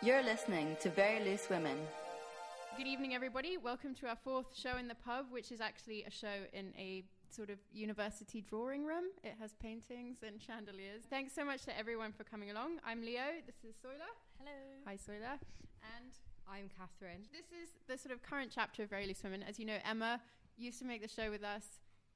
You're listening to Very Loose Women. Good evening, everybody. Welcome to our fourth show in the pub, which is actually a show in a sort of university drawing room. It has paintings and chandeliers. Thanks so much to everyone for coming along. I'm Leo. This is Soila. Hello. Hi, Soila. And I'm Catherine. this is the sort of current chapter of Very Loose Women. As you know, Emma used to make the show with us.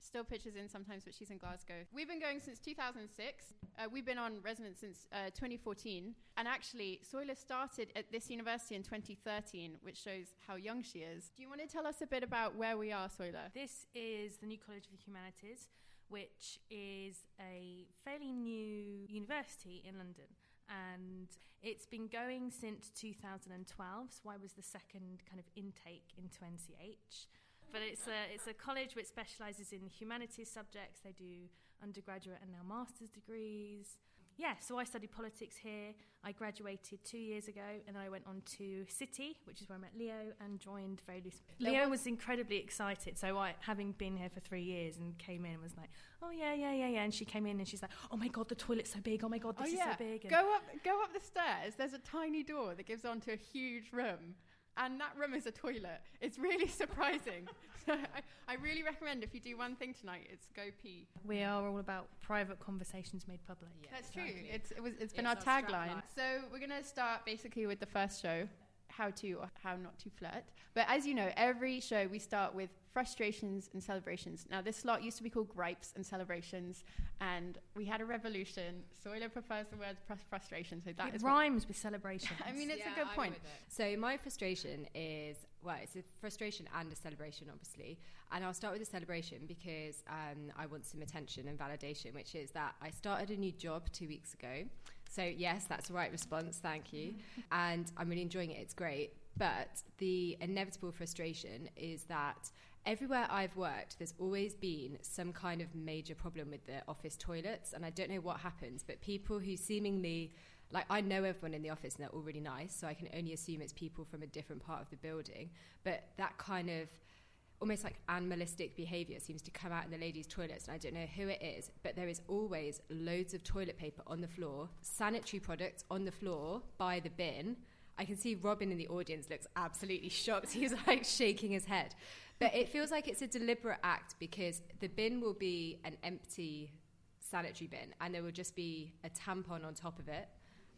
Still pitches in sometimes, but she's in Glasgow. We've been going since 2006. Uh, we've been on residence since uh, 2014. And actually, Soila started at this university in 2013, which shows how young she is. Do you want to tell us a bit about where we are, Soila? This is the New College of the Humanities, which is a fairly new university in London. And it's been going since 2012, so I was the second kind of intake into NCH. But it's a, it's a college which specialises in humanities subjects. They do undergraduate and now master's degrees. Yeah, so I studied politics here. I graduated two years ago, and I went on to City, which is where I met Leo, and joined Very Loose. Leo was incredibly excited. So I, having been here for three years, and came in, and was like, "Oh yeah, yeah, yeah, yeah." And she came in, and she's like, "Oh my god, the toilet's so big. Oh my god, this oh, is so big." And Go up, go up the stairs. There's a tiny door that gives onto a huge room. And that room is a toilet. It's really surprising. so I, I really recommend if you do one thing tonight, it's go pee. we are all about private conversations made public. That's true. It's it was it's been It's our our tagline. So we're gonna start basically with the first show, how to or how not to flirt. But as you know, every show we start with frustrations and celebrations. Now this slot used to be called gripes and celebrations, and we had a revolution. Soila prefers the word frus- frustration, so that It is what- rhymes with celebration. I mean, it's Yeah, a good I'm point. So my frustration is well, it's a frustration and a celebration, obviously. And I'll start with the celebration because um, I want some attention and validation, which is that I started a new job two weeks ago. So yes, that's the right response. Thank you. and I'm really enjoying it. It's great. But the inevitable frustration is that everywhere I've worked, there's always been some kind of major problem with the office toilets. And I don't know what happens, but people who seemingly, like, I know everyone in the office and they're all really nice, so I can only assume it's people from a different part of the building. But that kind of almost like animalistic behavior seems to come out in the ladies' toilets, and I don't know who it is, but there is always loads of toilet paper on the floor, sanitary products on the floor by the bin. I can see Robin in the audience looks absolutely shocked. He's like shaking his head. But it feels like it's a deliberate act because the bin will be an empty sanitary bin and there will just be a tampon on top of it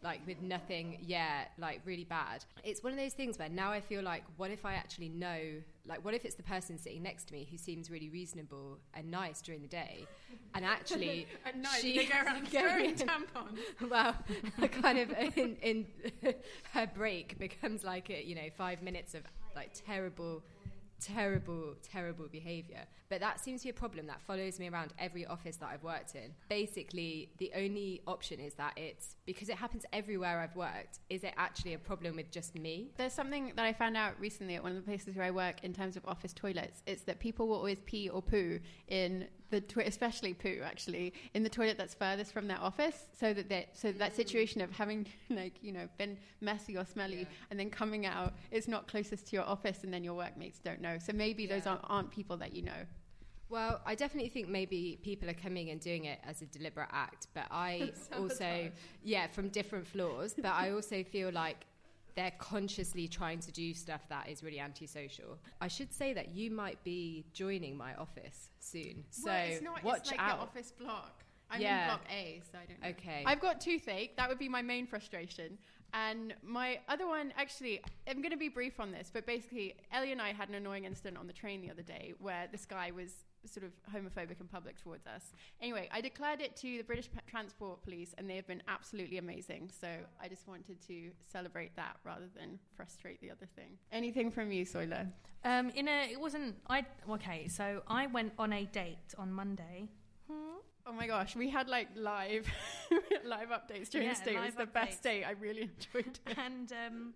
like with nothing yeah like really bad it's one of those things where now i feel like what if i actually know like what if it's the person sitting next to me who seems really reasonable and nice during the day and actually At night, she- they go around throwing tampons. well, kind of in, in her break becomes like a, you know five minutes of like terrible, terrible, terrible behaviour. But that seems to be a problem that follows me around every office that I've worked in. Basically, the only option is that it's because it happens everywhere I've worked. Is it actually a problem with just me? There's something that I found out recently at one of the places where I work in terms of office toilets. It's that people will always pee or poo in the twi- especially poo actually in the toilet that's furthest from their office, so that they so that mm. situation of having like you know been messy or smelly Yeah. and then coming out is not closest to your office, and then your workmates don't know. So maybe those aren't, aren't people that you know. Well, I definitely think maybe people are coming and doing it as a deliberate act, but I also, yeah, from different floors, but I also feel like they're consciously trying to do stuff that is really antisocial. I should say that you might be joining my office soon, so well, it's not, watch it's like out. the office block. I'm Yeah. in block A, so I don't know. Okay. I've got toothache. That would be my main frustration. And my other one, actually, I'm going to be brief on this, but basically, Ellie and I had an annoying incident on the train the other day where this guy was sort of homophobic in public towards us. Anyway, I declared it to the British Transport Police, and they have been absolutely amazing. So I just wanted to celebrate that rather than frustrate the other thing. Anything from you, Soila? Um, in a, it wasn't. I okay. So I went on a date on Monday. Oh my gosh, we had like live live updates during Yeah, this day. It was the best day. I really enjoyed it. and um,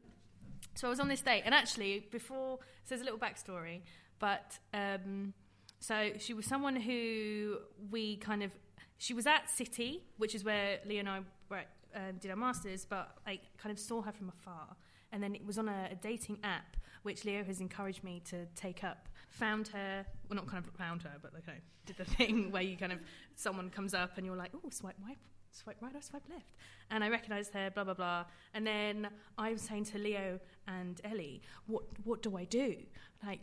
so I was on this date, and actually, before so there's a little backstory, but um, so she was someone who we kind of she was at City, which is where Leo and I were, uh, did our masters, but I kind of saw her from afar, and then it was on a, a dating app which Leo has encouraged me to take up. Found her, well, not kind of found her, but like, I did the thing where you kind of someone comes up and you're like, oh, swipe, wipe, swipe right or swipe left? And I recognised her, blah blah blah. And then I was saying to Leo and Ellie, what what do I do? Like.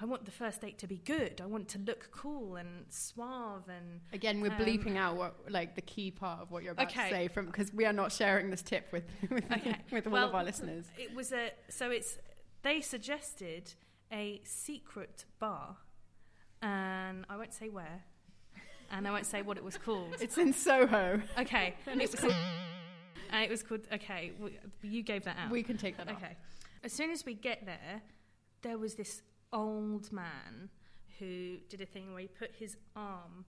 I want the first date to be good. I want to look cool and suave and Again, we're Um, bleeping out what like the key part of what you're about Okay. to say from because we are not sharing this tip with with, Okay. with all Well, of our listeners. It was a so it's they suggested a secret bar, and I won't say where, and I won't say what it was called. It's in Soho. Okay, and it was called. And it was called. Okay, you gave that out. We can take that off. Okay. As soon as we get there, there was this old man who did a thing where he put his arm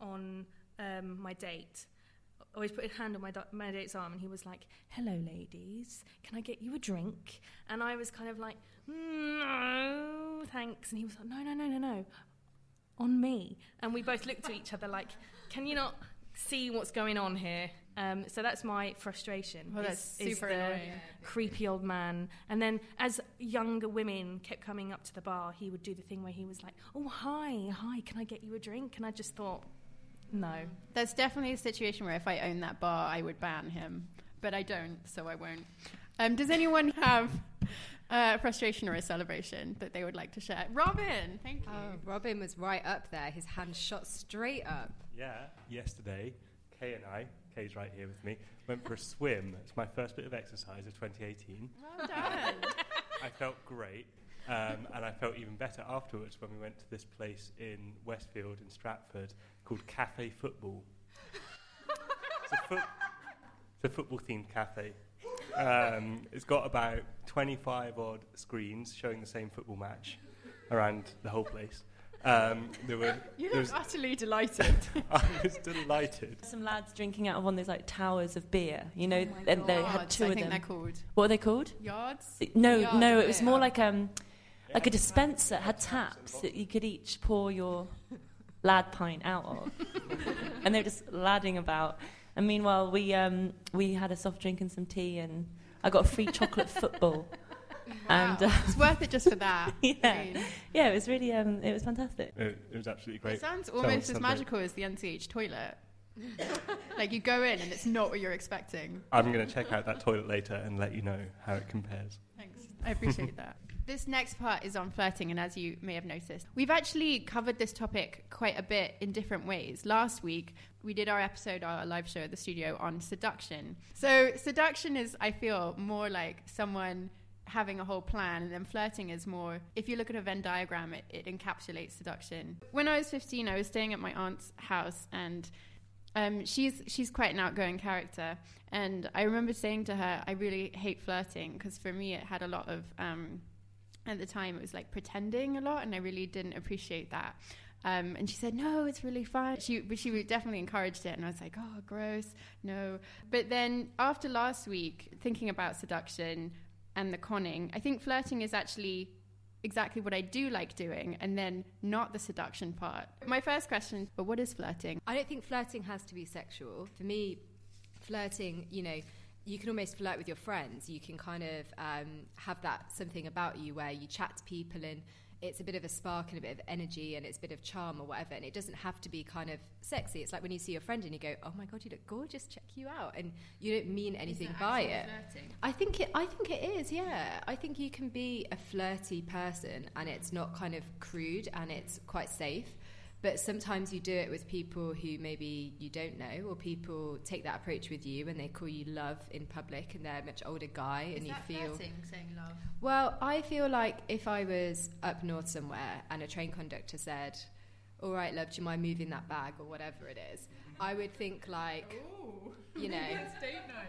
on um, my date. Always put his hand on my, my date's arm, and he was like, "Hello, ladies. Can I get you a drink?" And I was kind of like, "No, thanks." And he was like, "No, no, no, no, no, on me." And we both looked at each other like, "Can you not see what's going on here?" Um, so that's my frustration. Well, is- that's is super the- annoying. creepy old man. And then as younger women kept coming up to the bar, he would do the thing where he was like, "Oh, hi, hi, can I get you a drink?" And I just thought, no. That's definitely a situation where if I owned that bar, I would ban him. But I don't, so I won't. Um, does anyone have uh, a frustration or a celebration that they would like to share? Robin, thank you. Oh, Robin was right up there. His hand shot straight up. Yeah, yesterday, Kay and I, Kay's right here with me, went for a swim. It's my first bit of exercise of 2018. Well done. I felt great, um, and I felt even better afterwards when we went to this place in Westfield in Stratford called Cafe Football. it's, a it's a football themed cafe. Um, it's got about 25 odd screens showing the same football match around the whole place. Um, there were, you there look was, utterly delighted. I was delighted. Some lads drinking out of one of those like towers of beer, you know, Oh my and they had two I of think them. they're called What are they called? yards. No, Yards no, it was beer. more like um, like a dispenser. Had taps that you could each pour your lad pint out of, and they were just ladding about. And meanwhile, we um, we had a soft drink and some tea, and I got a free chocolate football. And Wow. uh, it's worth it just for that. Yeah. I mean, yeah, it was really um, it was fantastic. It, it was absolutely great. it sounds Sounds almost as something. magical as the NCH toilet. like you go in and it's not what you're expecting. I'm going to check out that toilet later and let you know how it compares. Thanks. I appreciate that. This next part is on flirting, and as you may have noticed, we've actually covered this topic quite a bit in different ways. Last week, we did our episode, our live show at the studio on seduction. So, seduction is, I feel, more like someone having a whole plan, and then flirting is more, if you look at a Venn diagram, it, it encapsulates seduction. When I was 15, I was staying at my aunt's house, and um, she's she's quite an outgoing character, and I remember saying to her, "I really hate flirting because for me it had a lot of um, at the time it was like pretending a lot, and I really didn't appreciate that." Um, and she said, "No, it's really fun." She but she definitely encouraged it, and I was like, "Oh, gross, no." But then after last week, thinking about seduction and the conning, I think flirting is actually exactly what I do like doing, and then not the seduction part. My first question: But what is flirting? I don't think flirting has to be sexual. For me, flirting, you know, you can almost flirt with your friends. You can kind of um, have that something about you where you chat to people and it's a bit of a spark and a bit of energy and it's a bit of charm or whatever. And it doesn't have to be kind of sexy. It's like when you see your friend and you go, "Oh my god, you look gorgeous! Check you out," and you don't mean anything by it. I think it. I think it is. Yeah, I think you can be a flirty person, and it's not kind of crude, and it's quite safe. But sometimes you do it with people who maybe you don't know, or people take that approach with you, and they call you love in public, and they're a much older guy, and you feel. saying love? Well, I feel like if I was up north somewhere and a train conductor said, "All right, love, do you mind moving that bag or whatever it is?" I would think like, you know,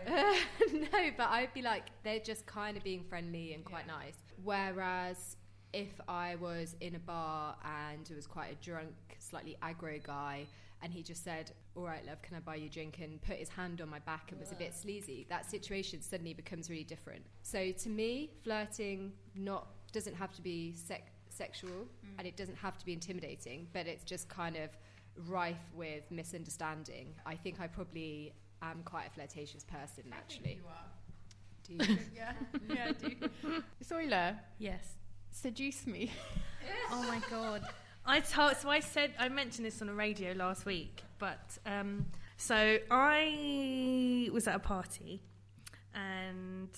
no, but I'd be like, they're just kind of being friendly and quite nice. Whereas if I was in a bar and it was quite a drunk, slightly aggro guy, and he just said, "All right, love, can I buy you a drink?" and put his hand on my back and was a bit sleazy, that situation suddenly becomes really different. So to me, flirting not doesn't have to be sec- sexual, mm. and it doesn't have to be intimidating, but it's just kind of rife with misunderstanding. I think I probably am quite a flirtatious person naturally. Do you? yeah, yeah, I do. Soila, Yes. Seduce me. Oh my god. I told so I said I mentioned this on the radio last week, but um, So I was at a party and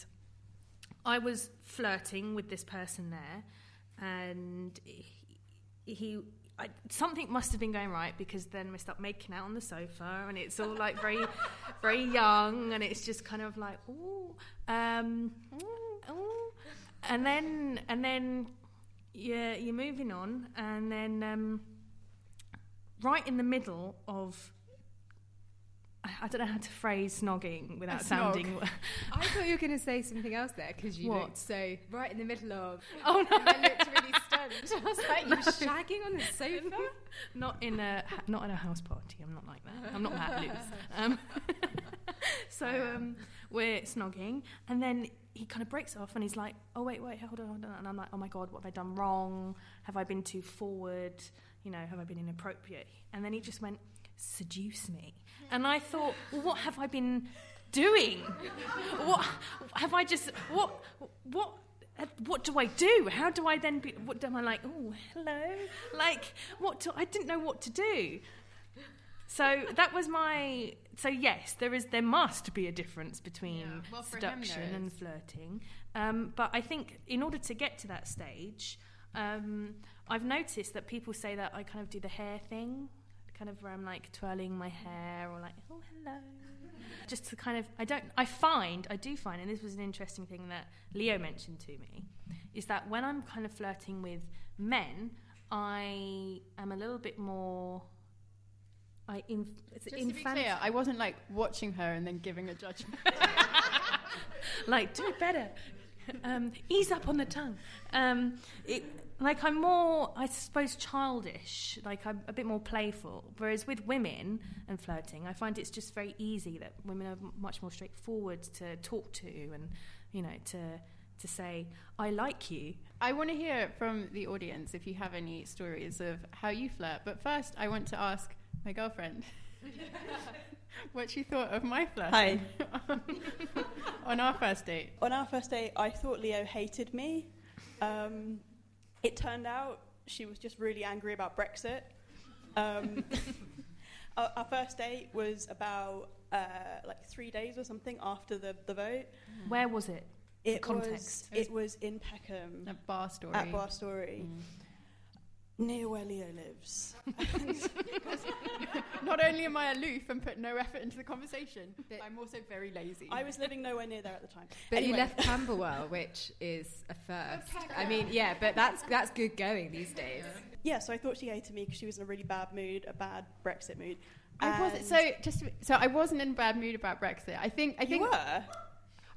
I was flirting with this person there, and he, he I, something must have been going right because then we start making out on the sofa, and it's all like very, very young, and it's just kind of like ooh, um, ooh, ooh. And then and then yeah, you're moving on, and then um, right in the middle of I- I don't know how to phrase snogging without sounding. I thought you were going to say something else there because you What? looked so right in the middle of. oh no! And then looked really stunned. I was like, you were shagging on the sofa? not in a not in a house party. I'm not like that. I'm not that loose. Um, so um, we're snogging, and then he kind of breaks off, and he's like, "Oh wait, wait, hold on, hold on." And I'm like, "Oh my god, what have I done wrong? Have I been too forward? You know, have I been inappropriate?" And then he just went, "Seduce me," and I thought, well, "What have I been doing? What have I just what what?" What do I do? How do I then be? What am I like? Oh, hello. Like, what? Do, I didn't know what to do. So that was my. So yes, there is. There must be a difference between Yeah. Well, seduction and flirting. Um, but I think in order to get to that stage, um, I've noticed that people say that I kind of do the hair thing, kind of where I'm like twirling my hair or like, oh hello, just to kind of. I don't. I find. I do find, and this was an interesting thing that Leo mentioned to me, is that when I'm kind of flirting with men, I am a little bit more. I inf- Just to be clear, I wasn't like watching her and then giving a judgment. like do it better. Um, ease up on the tongue. Um, it, like i'm more i suppose childish. Like i'm a bit more playful. Whereas with women and flirting i find it's just very easy that women are much more straightforward to talk to and you know to to say i like you. I want to hear from the audience if you have any stories of how you flirt. But first, I want to ask my girlfriend what she thought of my flirting Hi. on our first date. On our first date, I thought Leo hated me. Um, it turned out she was just really angry about Brexit. Um, our, our first date was about uh, like three days or something after the, the vote. where was it It Context. was it was in Peckham A bar story. at Bar Story, Mm. Near where Leo lives. Not only am I aloof and put no effort into the conversation, But- I'm also very lazy. I was living nowhere near there at the time. But you left Camberwell, which is a first. I mean, yeah, but that's that's good going these days. Yeah, so I thought she hated me because she was in a really bad mood, a bad Brexit mood. I wasn't so just so I wasn't in a bad mood about Brexit. I think I you think were.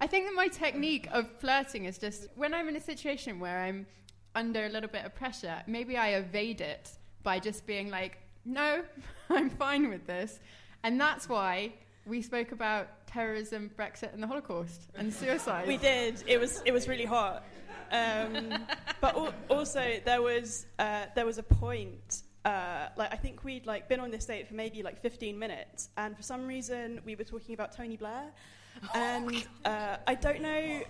I think that my technique of flirting is just when I'm in a situation where I'm under a little bit of pressure, maybe I evade it by just being like, no, I'm fine with this. And that's why we spoke about terrorism, Brexit, and the Holocaust and suicide. We did. It was it was really hot. Um, but al- also there was uh, there was a point. Uh, like I think we'd like been on this date for maybe like 15 minutes, and for some reason we were talking about Tony Blair, and uh, I don't know.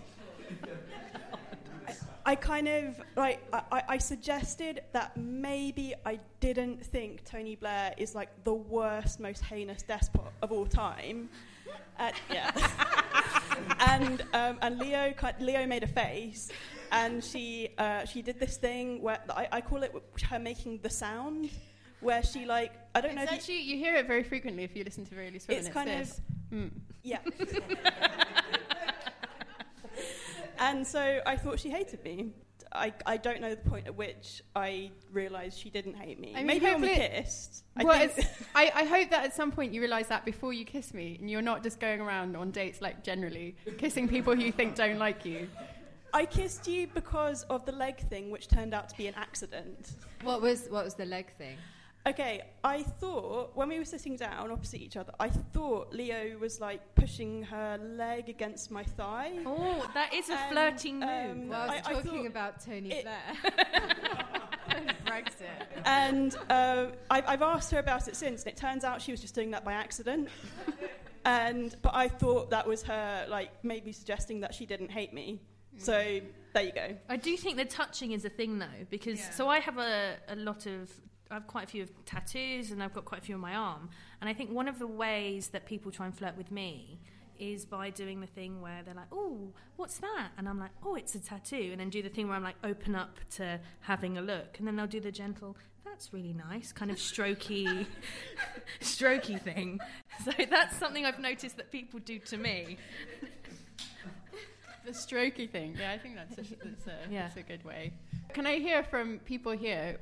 I, I kind of like I, I- I suggested that maybe I didn't think Tony Blair is like the worst, most heinous despot of all time. Uh, yeah. and um, and Leo ki- Leo made a face, and she uh, she did this thing where I, I call it her making the sound, where she like I don't know It's if you, actually, you hear it very frequently if you listen to Very Loose Women. It's It's, kind of- this. Mm. yeah. and so I thought she hated me. I, I don't know the point at which I realised she didn't hate me. I mean, Maybe when we kissed. I well, think- it's, I, I hope that at some point you realise that before you kiss me, and you're not just going around on dates like generally kissing people who you think don't like you. I kissed you because of the leg thing, which turned out to be an accident. What was what was the leg thing? Okay, I thought when we were sitting down opposite each other, I thought Leo was like pushing her leg against my thigh. oh that is a And, flirting move um, Well, I was I- I talking thought about Tony it- Blair. Brexit. And uh, I've, I've asked her about it since, and it turns out she was just doing that by accident. and but I thought that was her like maybe suggesting that she didn't hate me. So there you go. I do think the touching is a thing though, because Yeah. so I have a, a lot of I've quite a few tattoos and I've got quite a few on my arm. And I think one of the ways that people try and flirt with me is by doing the thing where they're like, "Oh, what's that?" And I'm like, "Oh, it's a tattoo." And then do the thing where I'm like, open up to having a look, and then they'll do the gentle, "That's really nice," kind of strokey, strokey thing. So that's something I've noticed that people do to me. The strokey thing. Yeah, I think that's a, that's a, Yeah. that's a good way. Can I hear from people here,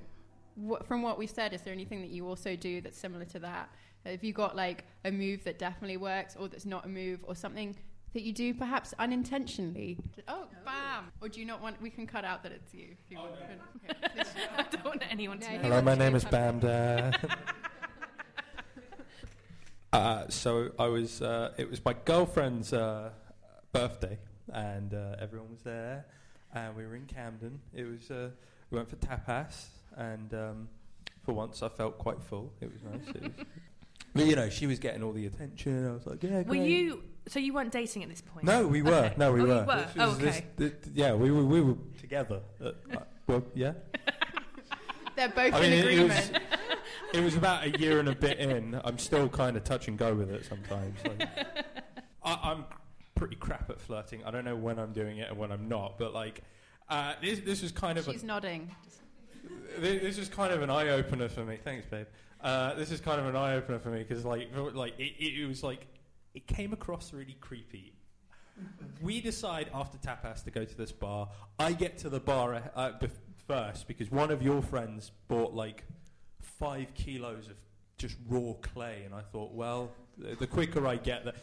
what, from what we've said, is there anything that you also do that's similar to that? Have you got like a move that definitely works or that's not a move or something that you do perhaps unintentionally? Oh, bam! Or do you not want, we can cut out that it's you. if you want. Yeah, please. I don't want anyone to No, know. Hello, my name is Bam uh, so I was. Uh, it was my girlfriend's uh, birthday, and uh, everyone was there, and we were in Camden. It was. Uh, we went for tapas, and um, for once I felt quite full. It was nice. It was but you know, she was getting all the attention. I was like, yeah. Were you? So you weren't dating at this point? No, we were. Okay. No, we Oh, you were. were? This Oh, was- this- okay. th- th- yeah, we were. We were together. Uh, uh, well, yeah. They're both I in mean, it, it agreement. was, it was about a year and a bit in. I'm still kind of touch and go with it sometimes. Like, I, I'm pretty crap at flirting. I don't know when I'm doing it and when I'm not, but like, uh, this, this was kind of She's a, nodding. thi- this is kind of an eye opener for me. Thanks, babe. Uh, this is kind of an eye opener for me because like, like it, it, was like it came across really creepy. We decide after tapas to go to this bar. I get to the bar uh, bef- first because one of your friends bought like five kilos of just raw clay, and I thought, well, the, the quicker I get that.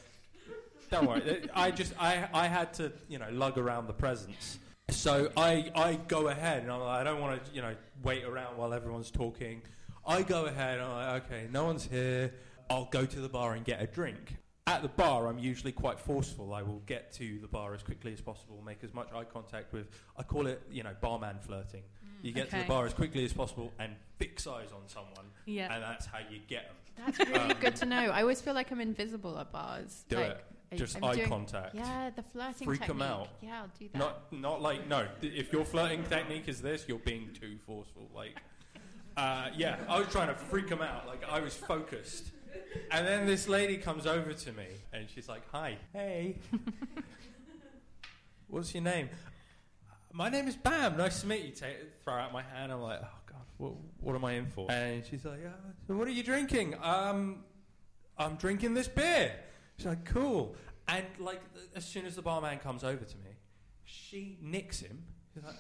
Don't worry. I just I I had to you know lug around the presents. So I I go ahead and I'm like, I don't want to you know wait around while everyone's talking. I go ahead and I'm like, okay, no one's here. I'll go to the bar and get a drink. At the bar, I'm usually quite forceful. I will get to the bar as quickly as possible, make as much eye contact with. I call it, you know, barman flirting. Mm, you get to the bar as quickly as possible and fix eyes on someone, Yeah. and that's how you get them. That's really um, good to know. I always feel like I'm invisible at bars. Do like, it. Just eye doing- contact. Yeah, the flirting Freak technique. out. Yeah, I'll do that. Not, not like no. If your flirting technique is this, you're being too forceful. Like, uh, yeah, I was trying to freak them out. Like I was focused, and then this lady comes over to me, and she's like, "Hi, hey, what's your name?" My name is Bam. Nice to meet you. Take, throw out my hand. I'm like, "Oh God, what, what am I in for?" And she's like, "Yeah, so what are you drinking?" Um, I'm drinking this beer. She's like, "Cool." And like, as soon as the barman comes over to me, she nicks him. She's like,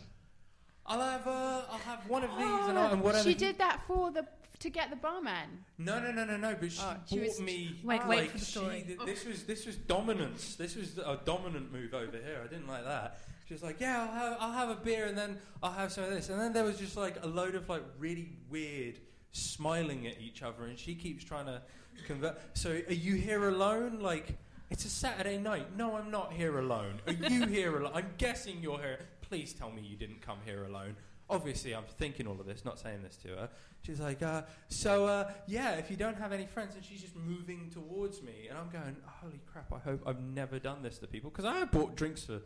"I'll have uh, I'll have one of these and, I, and whatever." Oh, She did that for the to get the barman. No, no, no, no, no. But she Oh, bought she was- me. Wait, wait for the she- story. th- this was this was dominance. This was a dominant move over here. I didn't like that. She was like, "Yeah, I'll have, I'll have a beer and then I'll have some of this." And then there was just like a load of like really weird smiling at each other, and she keeps trying to convert. So, are you here alone? Like, it's a Saturday night. No, I'm not here alone. Are you here alone? I'm guessing you're here. Please tell me you didn't come here alone. Obviously, I'm thinking all of this, not saying this to her. She's like, uh, so uh, yeah, if you don't have any friends, and she's just moving towards me, and I'm going, holy crap! I hope I've never done this to people because I have bought drinks for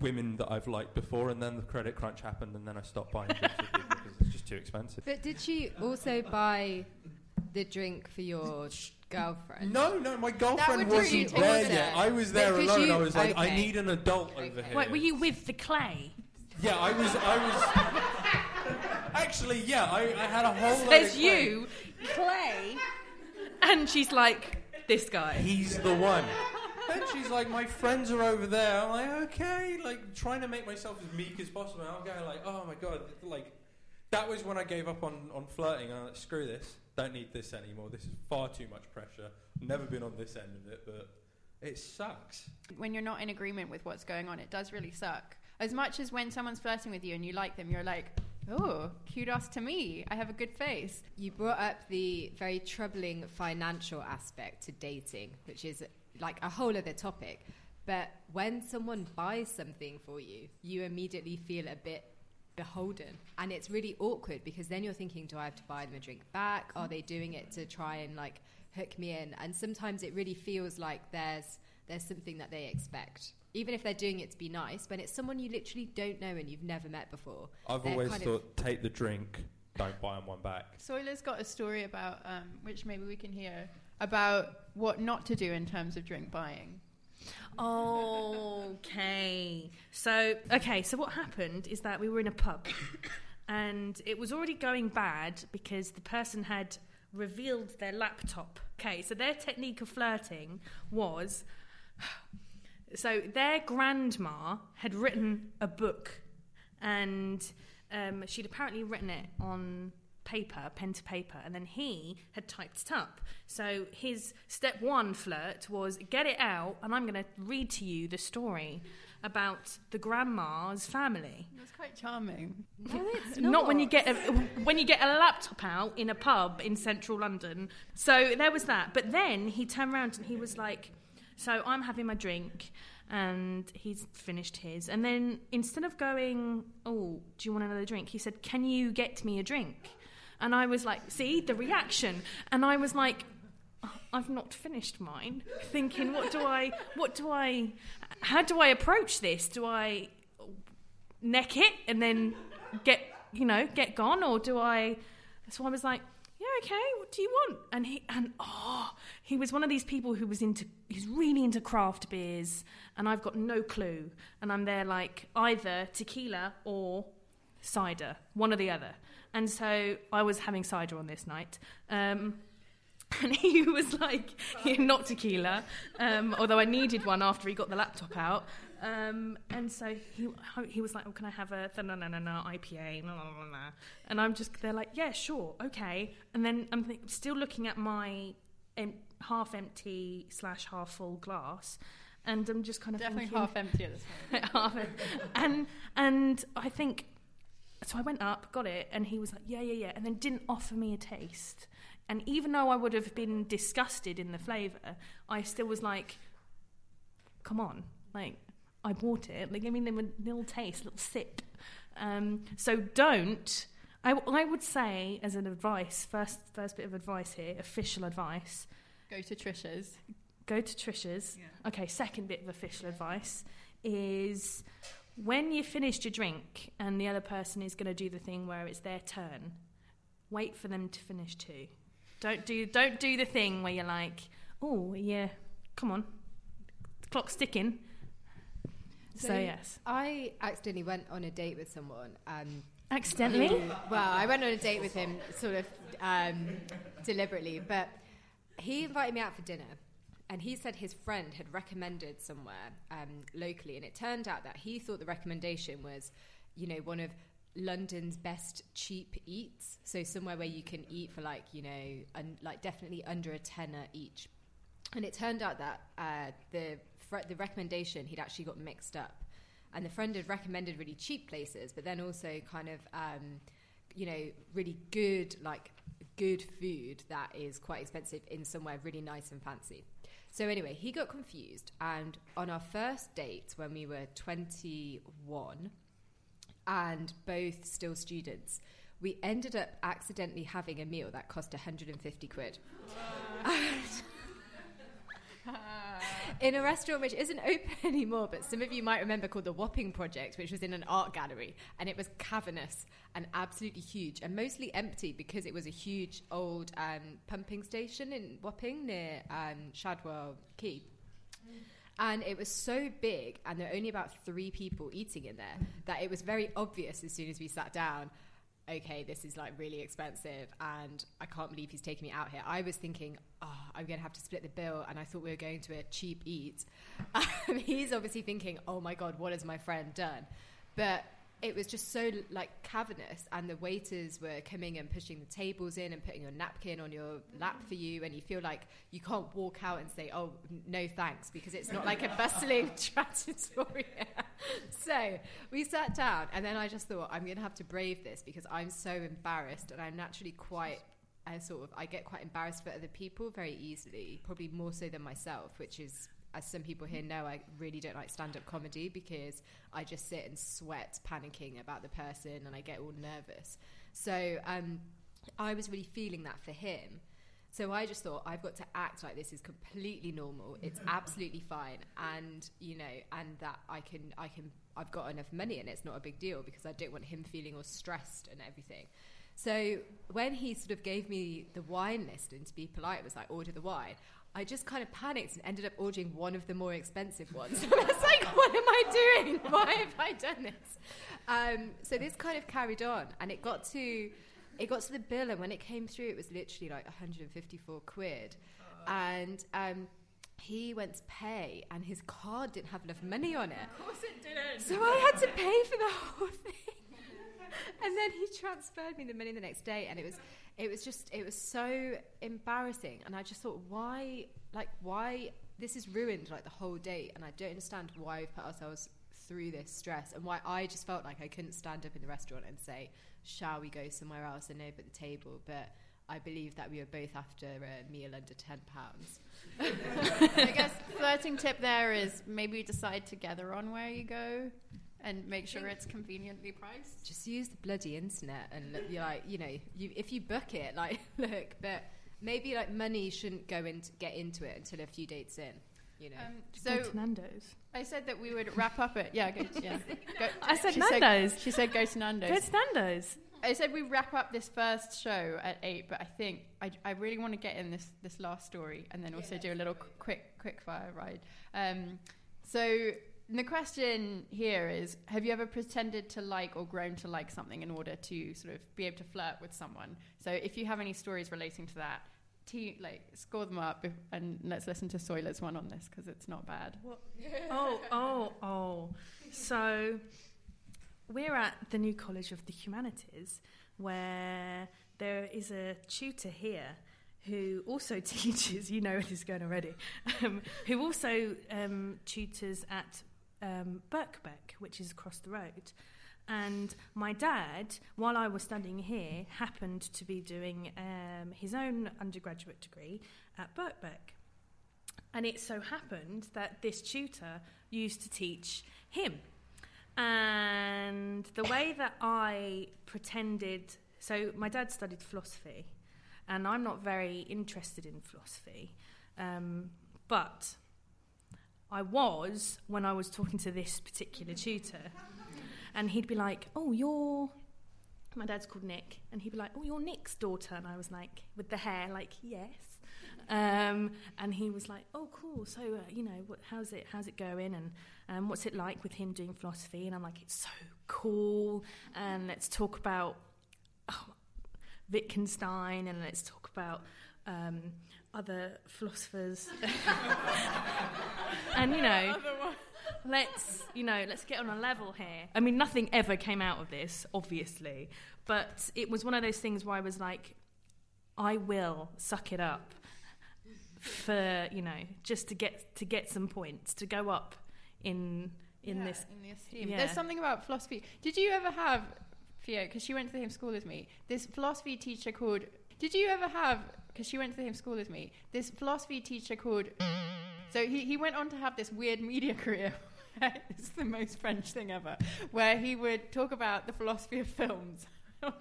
women that I've liked before, and then the credit crunch happened, and then I stopped buying drinks for people because it's just too expensive. But did she also buy the drink for your girlfriend? No, no, my girlfriend would really wasn't take there us yet. there. I was there Because alone. you- I was like, I okay. need an adult over here. Wait, were you with the clay? Yeah, I was. I was. Actually, yeah, I, I had a whole. load There's of clay. you, clay, and she's like, this guy. He's the one. Then she's like, my friends are over there. I'm like, okay, like trying to make myself as meek as possible. And I'm going like, oh my god, like that was when I gave up on, on flirting. I'm like, screw this, don't need this anymore. This is far too much pressure. Never been on this end of it, but it sucks. When you're not in agreement with what's going on, it does really suck. As much as when someone's flirting with you and you like them, you're like, oh, kudos to me. I have a good face. You brought up the very troubling financial aspect to dating, which is like a whole other topic. But when someone buys something for you, you immediately feel a bit beholden. And it's really awkward because then you're thinking, do I have to buy them a drink back? Are they doing it to try and like hook me in? And sometimes it really feels like there's there's something that they expect. Even if they're doing it to be nice, when it's someone you literally don't know and you've never met before. I've always kind of- thought, take the drink don't buy them one back. Soila's got a story about, um, which maybe we can hear, about what not to do in terms of drink buying. Okay. So, okay, so what happened is that we were in a pub and it was already going bad because the person had revealed their laptop. Okay, so their technique of flirting was so their grandma had written a book and um, she'd apparently written it on paper, pen to paper, and then he had typed it up. So his step one flirt was get it out, and I'm going to read to you the story about the grandma's family. It was quite charming. No, it's Not. when you get a, when you get a laptop out in a pub in central London. So there was that. But then he turned around and he was like, "So I'm having my drink." And he's finished his. And then instead of going, Oh, do you want another drink? He said, Can you get me a drink? And I was like, See, the reaction. And I was like, "Oh, I've not finished mine. Thinking, what do I, what do I, how do I approach this? Do I neck it and then get you know get gone or do i so i was like yeah okay what do you want and he and oh he was one of these people who was into he's really into craft beers and i've got no clue and i'm there like either tequila or cider one or the other and so i was having cider on this night um, and he was like, not tequila, um, although I needed one after he got the laptop out. Um, and so he he was like, oh, can I have a no no no no IPA? And I'm just they're like, yeah, sure, okay. And then I'm th- still looking at my em- half empty slash half full glass, and I'm just kind of Definitely thinking, half empty at this point. half and and I think so. I went up, got it, and he was like, yeah, yeah, yeah, and then didn't offer me a taste. And even though I would have been disgusted in the flavour, I still was like, come on, like I bought it. Like, I mean, they were little taste, little sip. Um, so don't. I, I would say, as an advice, first first bit of advice here, official advice, Go to Trisha's. go to Trisha's. Okay, second bit of official advice is when you've finished your drink and the other person is going to do the thing where it's their turn, wait for them to finish too. Don't do don't do the thing where you're like, oh yeah, come on, clock's ticking. So, So- yes, I accidentally went on a date with someone. Um, accidentally. who- well, I went on a date with him sort of um, deliberately, but he invited me out for dinner. And he said his friend had recommended somewhere um, locally, and it turned out that he thought the recommendation was, you know, one of London's best cheap eats. So somewhere where you can eat for like, you know, un- like definitely under a tenner each. And it turned out that uh, the fr- the recommendation he'd actually got mixed up, and the friend had recommended really cheap places, but then also kind of um, you know really good like good food that is quite expensive in somewhere really nice and fancy. So anyway, he got confused, and on our first date when we were twenty one, and both still students, we ended up accidentally having a meal that cost 150 quid. in a restaurant which isn't open anymore, but some of you might remember called the Wapping Project, which was in an art gallery, and it was cavernous and absolutely huge, and mostly empty because it was a huge old um, pumping station in Wapping near um, Shadwell Quay. And it was so big, and there were only about three people eating in there, that it was very obvious as soon as we sat down okay, this is like really expensive and I can't believe he's taking me out here. I was thinking, oh, I'm going to have to split the bill. And I thought we were going to a cheap eat. He's obviously thinking, oh my God, what has my friend done? But it was just so like cavernous and the waiters were coming and pushing the tables in and putting your napkin on your lap for you and you feel like you can't walk out and say oh no thanks because it's not like a bustling trattoria. So we sat down and then i just thought i'm going to have to brave this because i'm so embarrassed and i'm naturally quite I sort of I get quite embarrassed for other people very easily, probably more so than myself, which is as some people here know, I really don't like stand up comedy because I just sit and sweat panicking about the person and I get all nervous. So um, I was really feeling that for him. So I just thought I've got to act like this is completely normal. It's absolutely fine, and you know, and that I can, I can, I've got enough money, and it's not a big deal because I don't want him feeling all stressed and everything. So when he sort of gave me the wine list and to be polite was like order the wine, I just kind of panicked and ended up ordering one of the more expensive ones. I was like, what am I doing? Why have I done this? Um, so this kind of carried on, and it got to it got to the bill, and when it came through, it was literally like 154 quid, and. Um, he went to pay and his card didn't have enough money on it. Of course it didn't. So I had to pay for the whole thing. and then he transferred me the money the next day and it was it was just it was so embarrassing. And I just thought why like why this is ruined like the whole day. And I don't understand why we've put ourselves through this stress and why I just felt like I couldn't stand up in the restaurant and say shall we go somewhere else and at the table? But I believe that we were both after a meal under ten pounds. I guess the flirting tip there is maybe decide together on where you go and make sure it's conveniently priced. Just use the bloody internet and look, you're like, you know, you, if you book it, like, look, but maybe like money shouldn't go into get into it until a few dates in, you know. Um, Go so to Nando's. I said that we would wrap up it. Yeah, go, yeah. Go, I said she Nando's. she said go to Nando's. Go to Nando's. I said we wrap up this first show at eight, but I think I, I really want to get in this this last story and then also do a little quick quick fire ride. Um, so the question here is: Have you ever pretended to like or grown to like something in order to sort of be able to flirt with someone? So if you have any stories relating to that, t- like score them up and let's listen to Soila's one on this because it's not bad. Oh, oh, oh. So we're at the New College of the Humanities where there is a tutor here who also teaches, you know where this is going already, um, who also um, tutors at um, Birkbeck, which is across the road. And my dad, while I was studying here, happened to be doing um, his own undergraduate degree at Birkbeck. And it so happened that this tutor used to teach him. And the way that I pretended, so my dad studied philosophy, and I'm not very interested in philosophy, um, but I was when I was talking to this particular tutor, and he'd be like, "Oh, you're." My dad's called Nick, and he'd be like, "Oh, you're Nick's daughter," and I was like, with the hair, like, "Yes." Um, and he was like, "Oh, cool. So, uh, you know, what, how's it? How's it going? And um, what's it like with him doing philosophy?" And I'm like, "It's so cool." And let's talk about oh, Wittgenstein, and let's talk about um, other philosophers. and you know, let's you know, let's get on a level here. I mean, nothing ever came out of this, obviously, but it was one of those things where I was like, I will suck it up for you know just to get to get some points to go up in in Yeah, this in the esteem. yeah. There's something about philosophy. Did you ever have Theo? Because she went to the same school as me. This philosophy teacher called. Did you ever have? Because she went to the same school as me. This philosophy teacher called. So he, he went on to have this weird media career. it's the most French thing ever, where he would talk about the philosophy of films on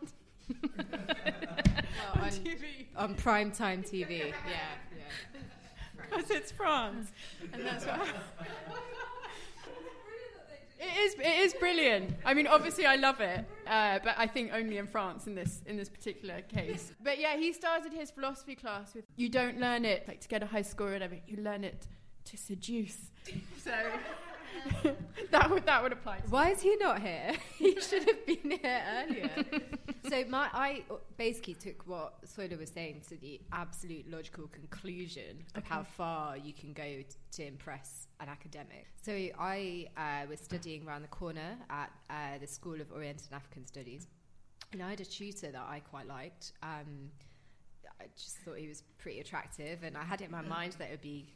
on, TV on prime time TV. Yeah, yeah. because it's France, and that's what. It is. It is brilliant. I mean, obviously, I love it, uh, but I think only in France in this in this particular case. But yeah, he started his philosophy class with "You don't learn it like to get a high score or whatever. You learn it to seduce." So that would that would apply. To Why is he not here? he should have been here earlier. so my, I basically took what Soila was saying to the absolute logical conclusion of how far you can go to impress an academic. So I uh, was studying around the corner at uh, the School of Oriental and African Studies, and I had a tutor that I quite liked. Um, I just thought he was pretty attractive, and I had it in my mind that it would be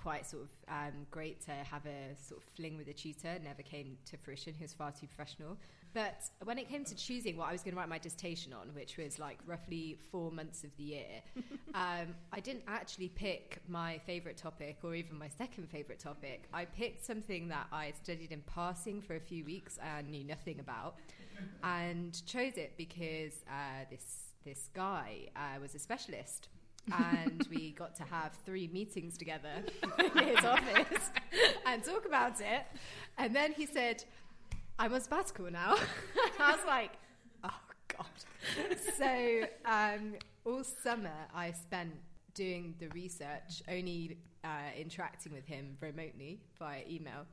quite sort of um, great to have a sort of fling with a tutor. Never came to fruition. He was far too professional. But when it came to choosing what I was going to write my dissertation on, which was like roughly four months of the year, um, I didn't actually pick my favourite topic or even my second favourite topic. I picked something that I studied in passing for a few weeks and knew nothing about, and chose it because uh, this this guy uh, was a specialist and we got to have three meetings together in his office and talk about it. And then he said, I'm on sabbatical now. I was like, oh, God. so um, all summer I spent doing the research, only uh, interacting with him remotely via email.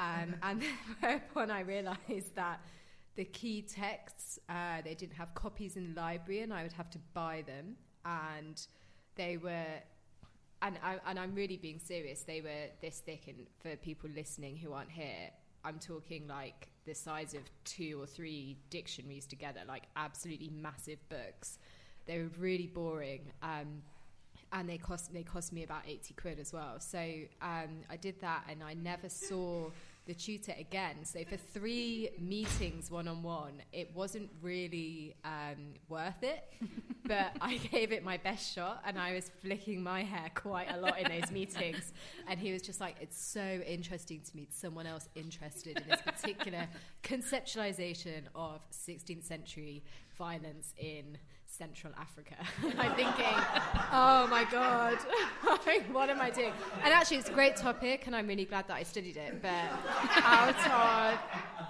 Um, and then whereupon I realised that the key texts, uh, they didn't have copies in the library and I would have to buy them. And they were, and, I, and I'm really being serious, they were this thick. And for people listening who aren't here, I'm talking like the size of two or three dictionaries together, like absolutely massive books. They were really boring. Um, and they cost they cost me about 80 quid as well so um, i did that and i never saw the tutor again. So for three meetings one-on-one it wasn't really um, worth it but i gave it my best shot and i was flicking my hair quite a lot in those meetings. And he was just like it's so interesting to meet someone else interested in this particular conceptualization of 16th century violence in Central Africa. I'm thinking, oh my God, what am I doing? And actually, it's a great topic, and I'm really glad that I studied it. But out of,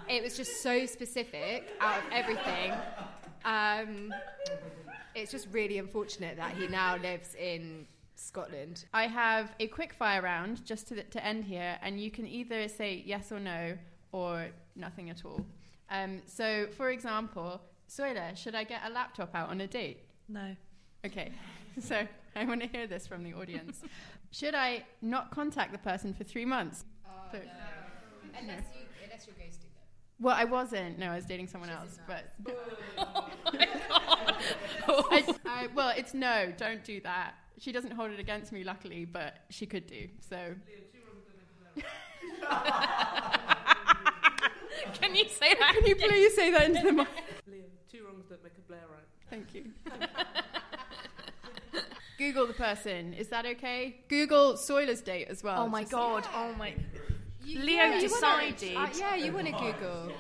it was just so specific out of everything. Um, it's just really unfortunate that he now lives in Scotland. I have a quick fire round just to, to end here, and you can either say yes or no or nothing at all. Um, so, for example, Soila, should I get a laptop out on a date? No. Okay, so I want to hear this from the audience. should I not contact the person for three months? Uh, oh, So- no. Unless, you, unless you're ghosting them. Well, I wasn't. No, I was dating someone else. But Oh I, I, well, it's no. Don't do that. She doesn't hold it against me, luckily, but she could do. So Can you say that? can you please say that into the mic? Leo, two wrongs don't make a Blair right. Thank you. Google the person. Is that okay? Google Soila's date as well. Oh my Just- god! Oh my. You- Leo yeah, you decided- Wanna, uh, yeah, you want to Google.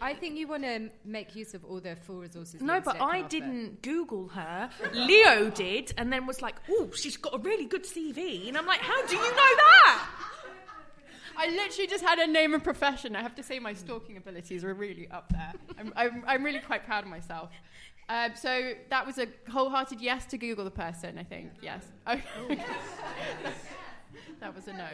I think you want to make use of all the full resources. No, but I offer. didn't Google her. Leo did, and then was like, "Oh, she's got a really good CV," and I'm like, "How do you know that?" I literally just had a name and profession. I have to say my stalking abilities are really up there. I'm, I'm, I'm really quite proud of myself. Um, so that was a wholehearted yes to Google the person, I think. Yes. Okay. that was a no.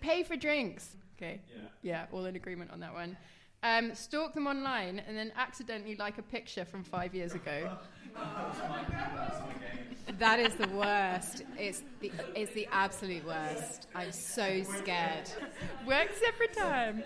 Pay for drinks. Okay. Yeah. all in agreement on that one. Um, stalk them online and then accidentally like a picture from five years ago. That is the worst. It's the it's the absolute worst. I'm so scared. Works every time.